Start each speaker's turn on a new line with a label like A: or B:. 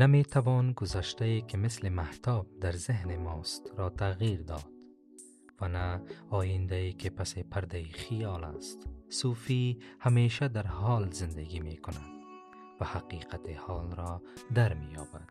A: نمی توان گذشته که مثل محتاب در ذهن ماست را تغییر داد و نه آینده که پس پرده خیال است. صوفی همیشه در حال زندگی می کند و حقیقت حال را در می یابد